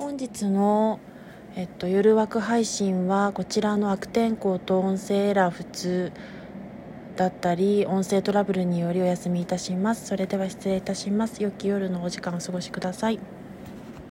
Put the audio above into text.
本日の、えっと、夜枠配信はこちらの悪天候と音声エラー普通だったり音声トラブルによりお休みいたします。それでは失礼いたします。良き夜のお時間をお過ごしください。